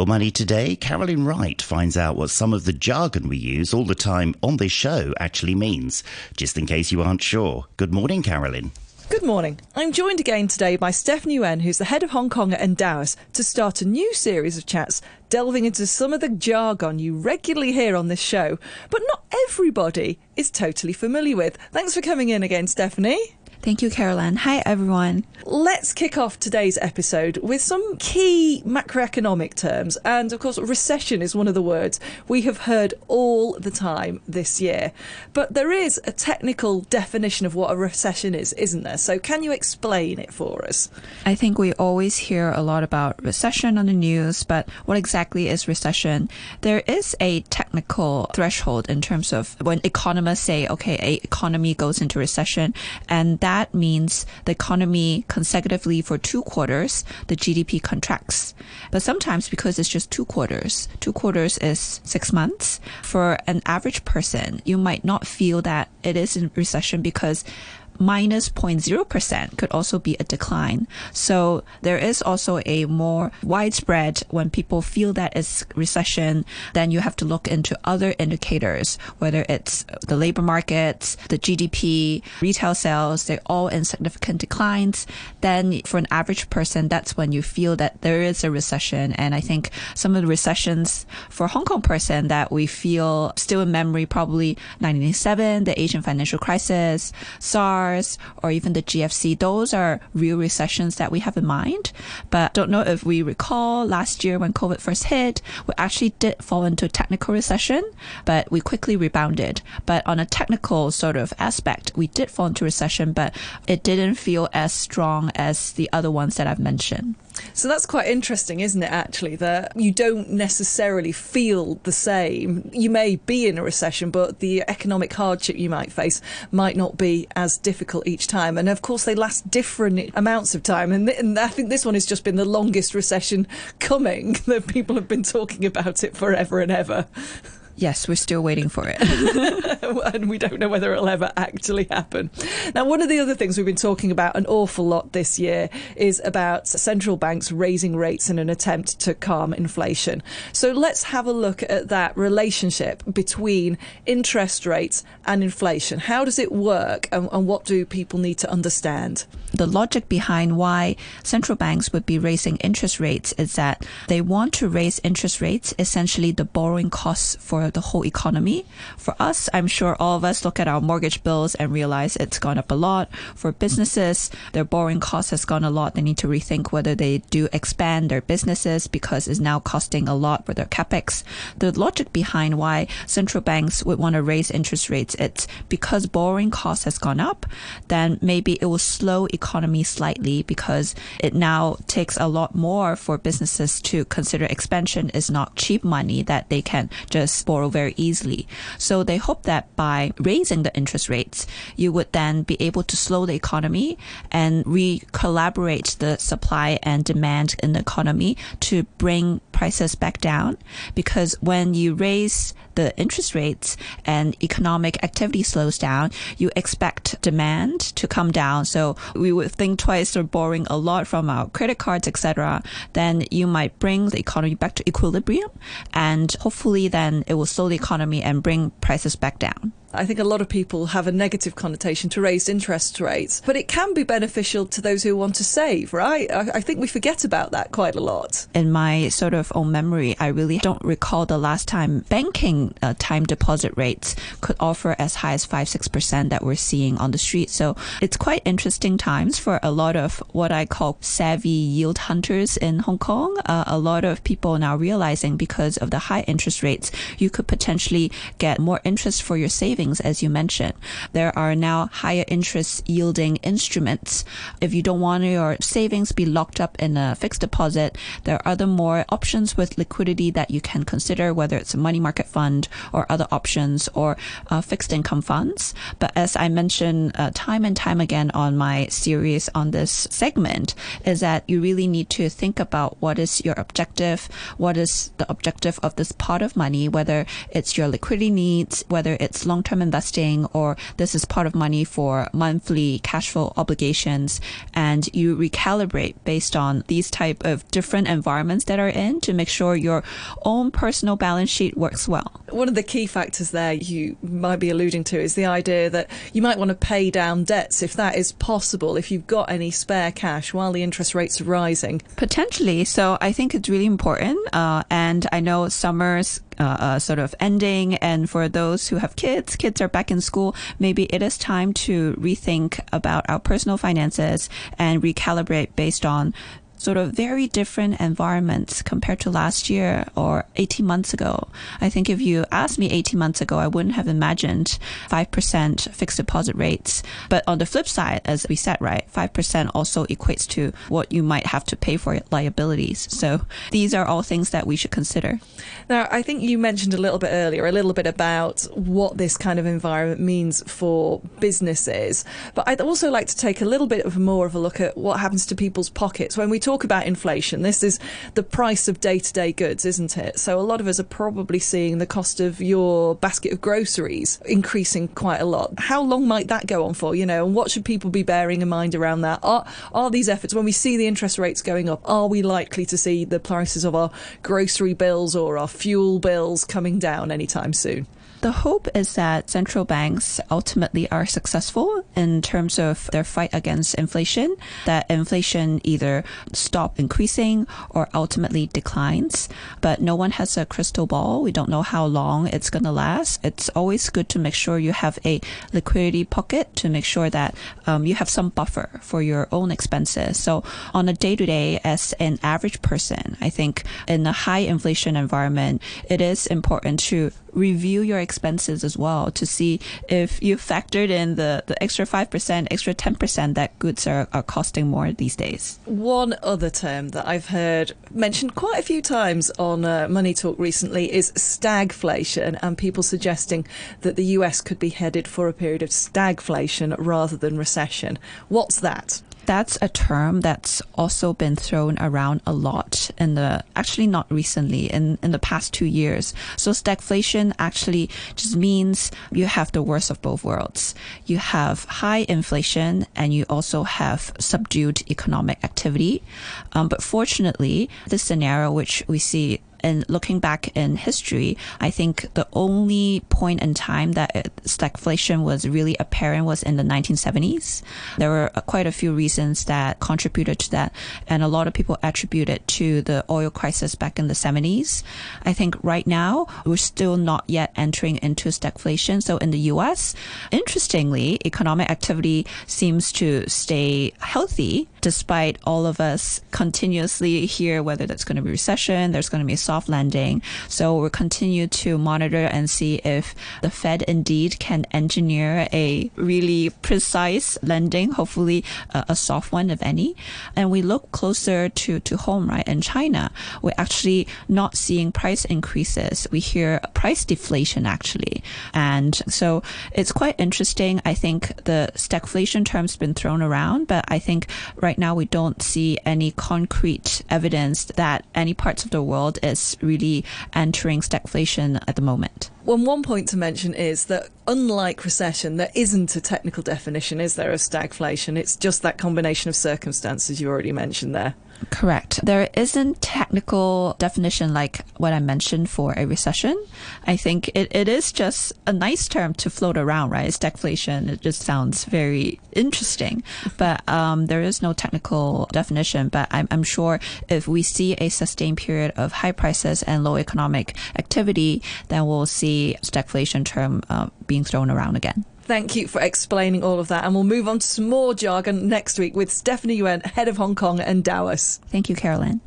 Your Money Today, Carolyn Wright finds out what some of the jargon we use all the time on this show actually means, just in case you aren't sure. Good morning, Carolyn. Good morning. I'm joined again today by Steffanie Yuen, who's the head of Hong Kong at Endowus, to start a new series of chats delving into some of the jargon you regularly hear on this show, but not everybody is totally familiar with. Thanks for coming in again, Steffanie. Thank you, Caroline. Hi, everyone. Let's kick off today's episode with some key macroeconomic terms. And of course, recession is one of the words we have heard all the time this year. But there is a technical definition of what a recession is, isn't there? So, can you explain it for us? I think we always hear a lot about recession on the news, but what exactly is recession? There is a technical threshold in terms of when economists say, okay, a economy goes into recession, and that that means the economy consecutively for two quarters, the GDP contracts. But sometimes because it's just two quarters, two quarters is six months. For an average person, you might not feel that it is in recession because minus 0.0% could also be a decline. So there is also a more widespread when people feel that it's recession, then you have to look into other indicators, whether it's the labor markets, the GDP, retail sales, they're all in significant declines. Then for an average person, that's when you feel that there is a recession. And I think some of the recessions for Hong Kong person that we feel still in memory, probably 1997, the Asian financial crisis, SARS, SARS or even the GFC, those are real recessions that we have in mind. But don't know if we recall last year when COVID first hit, we actually did fall into a technical recession, but we quickly rebounded. But on a technical sort of aspect, we did fall into recession, but it didn't feel as strong as the other ones that I've mentioned. So that's quite interesting, isn't it, actually, that you don't necessarily feel the same. You may be in a recession, but the economic hardship you might face might not be as difficult each time. And of course, they last different amounts of time. And, th- and I think this one has just been the longest recession coming, that people have been talking about it forever and ever. Yes, we're still waiting for it. and we don't know whether it'll ever actually happen. Now, one of the other things we've been talking about an awful lot this year is about central banks raising rates in an attempt to calm inflation. So let's have a look at that relationship between interest rates and inflation. How does it work and, and what do people need to understand? The logic behind why central banks would be raising interest rates is that they want to raise interest rates, essentially the borrowing costs for the whole economy. For us, I'm sure all of us look at our mortgage bills and realize it's gone up a lot. For businesses, their borrowing cost has gone a lot. They need to rethink whether they do expand their businesses because it's now costing a lot for their capex. The logic behind why central banks would want to raise interest rates, it's because borrowing cost has gone up, then maybe it will slow economy slightly because it now takes a lot more for businesses to consider expansion is not cheap money that they can just borrow very easily. So they hope that by raising the interest rates, you would then be able to slow the economy and re-collaborate the supply and demand in the economy to bring prices back down. Because when you raise the interest rates and economic activity slows down, you expect demand to come down. So we would think twice of borrowing a lot from our credit cards, etc. Then you might bring the economy back to equilibrium, and hopefully then it will slow the economy and bring prices back down. I think a lot of people have a negative connotation to raised interest rates, but it can be beneficial to those who want to save, right? I, I, think we forget about that quite a lot. In my sort of own memory, I really don't recall the last time banking uh, time deposit rates could offer as high as 5 6% that we're seeing on the street. So it's quite interesting times for a lot of what I call savvy yield hunters in Hong Kong. Uh, a lot of people now realizing because of the high interest rates, you could potentially get more interest for your savings savings, as you mentioned. There are now higher interest yielding instruments. If you don't want your savings be locked up in a fixed deposit, there are other more options with liquidity that you can consider, whether it's a money market fund or other options or uh, fixed income funds. But as I mentioned uh, time and time again on my series on this segment, is that you really need to think about what is your objective, what is the objective of this pot of money, whether it's your liquidity needs, whether it's long term investing or this is part of money for monthly cash flow obligations. And you recalibrate based on these type of different environments that are in to make sure your own personal balance sheet works well. One of the key factors there you might be alluding to is the idea that you might want to pay down debts if that is possible, if you've got any spare cash while the interest rates are rising. Potentially. So I think it's really important. Uh, and I know summer's uh, uh, sort of ending. And for those who have kids, kids are back in school, maybe it is time to rethink about our personal finances and recalibrate based on sort of very different environments compared to last year or 18 months ago. I think if you asked me 18 months ago, I wouldn't have imagined 5% fixed deposit rates. But on the flip side, as we said, right, 5% also equates to what you might have to pay for liabilities. So these are all things that we should consider. Now, I think you mentioned a little bit earlier, a little bit about what this kind of environment means for businesses. But I'd also like to take a little bit of more of a look at what happens to people's pockets when we talk talk about inflation, this is the price of day to day goods, isn't it? So a lot of us are probably seeing the cost of your basket of groceries increasing quite a lot. How long might that go on for? You know, and what should people be bearing in mind around that? Are, are these efforts, when we see the interest rates going up, are we likely to see the prices of our grocery bills or our fuel bills coming down anytime soon? The hope is that central banks ultimately are successful in terms of their fight against inflation, that inflation either stop increasing or ultimately declines. But no one has a crystal ball. We don't know how long it's going to last. It's always good to make sure you have a liquidity pocket to make sure that um, you have some buffer for your own expenses. So on a day to day, as an average person, I think in a high inflation environment, it is important to review your expenses as well to see if you factored in the, the extra 5%, extra 10% that goods are, are costing more these days. One other term that I've heard mentioned quite a few times on uh, Money Talk recently is stagflation, and people suggesting that the US could be headed for a period of stagflation rather than recession. What's that? That's a term that's also been thrown around a lot in the actually not recently in in the past two years. So stagflation actually just means you have the worst of both worlds. You have high inflation and you also have subdued economic activity. Um, but fortunately, the scenario which we see and looking back in history, I think the only point in time that uh, stagflation was really apparent was in the 1970s. There were uh, quite a few reasons that contributed to that, and a lot of people attribute it to the oil crisis back in the 70s. I think right now we're still not yet entering into stagflation. So in the U.S., interestingly, economic activity seems to stay healthy despite all of us continuously hear whether that's going to be recession, there's going to be soft landing. So we'll continue to monitor and see if the Fed indeed can engineer a really precise landing, hopefully a, a soft one, if any. And we look closer to, to home, right? In China, we're actually not seeing price increases. We hear price deflation actually. And so it's quite interesting. I think the stagflation term's been thrown around, but I think right now we don't see any concrete evidence that any parts of the world is really entering stagflation at the moment. Well, one point to mention is that unlike recession, there isn't a technical definition, is there, of stagflation? It's just that combination of circumstances you already mentioned there. Correct. There isn't technical definition like what I mentioned for a recession. I think it, it is just a nice term to float around, right? Stagflation. It just sounds very interesting, but um, there is no technical definition. But I'm, I'm sure if we see a sustained period of high prices and low economic activity, then we'll see stagflation term uh, being thrown around again. Thank you for explaining all of that. And we'll move on to some more jargon next week with Steffanie Yuen, head of Hong Kong Endowus. Thank you, Carolyn.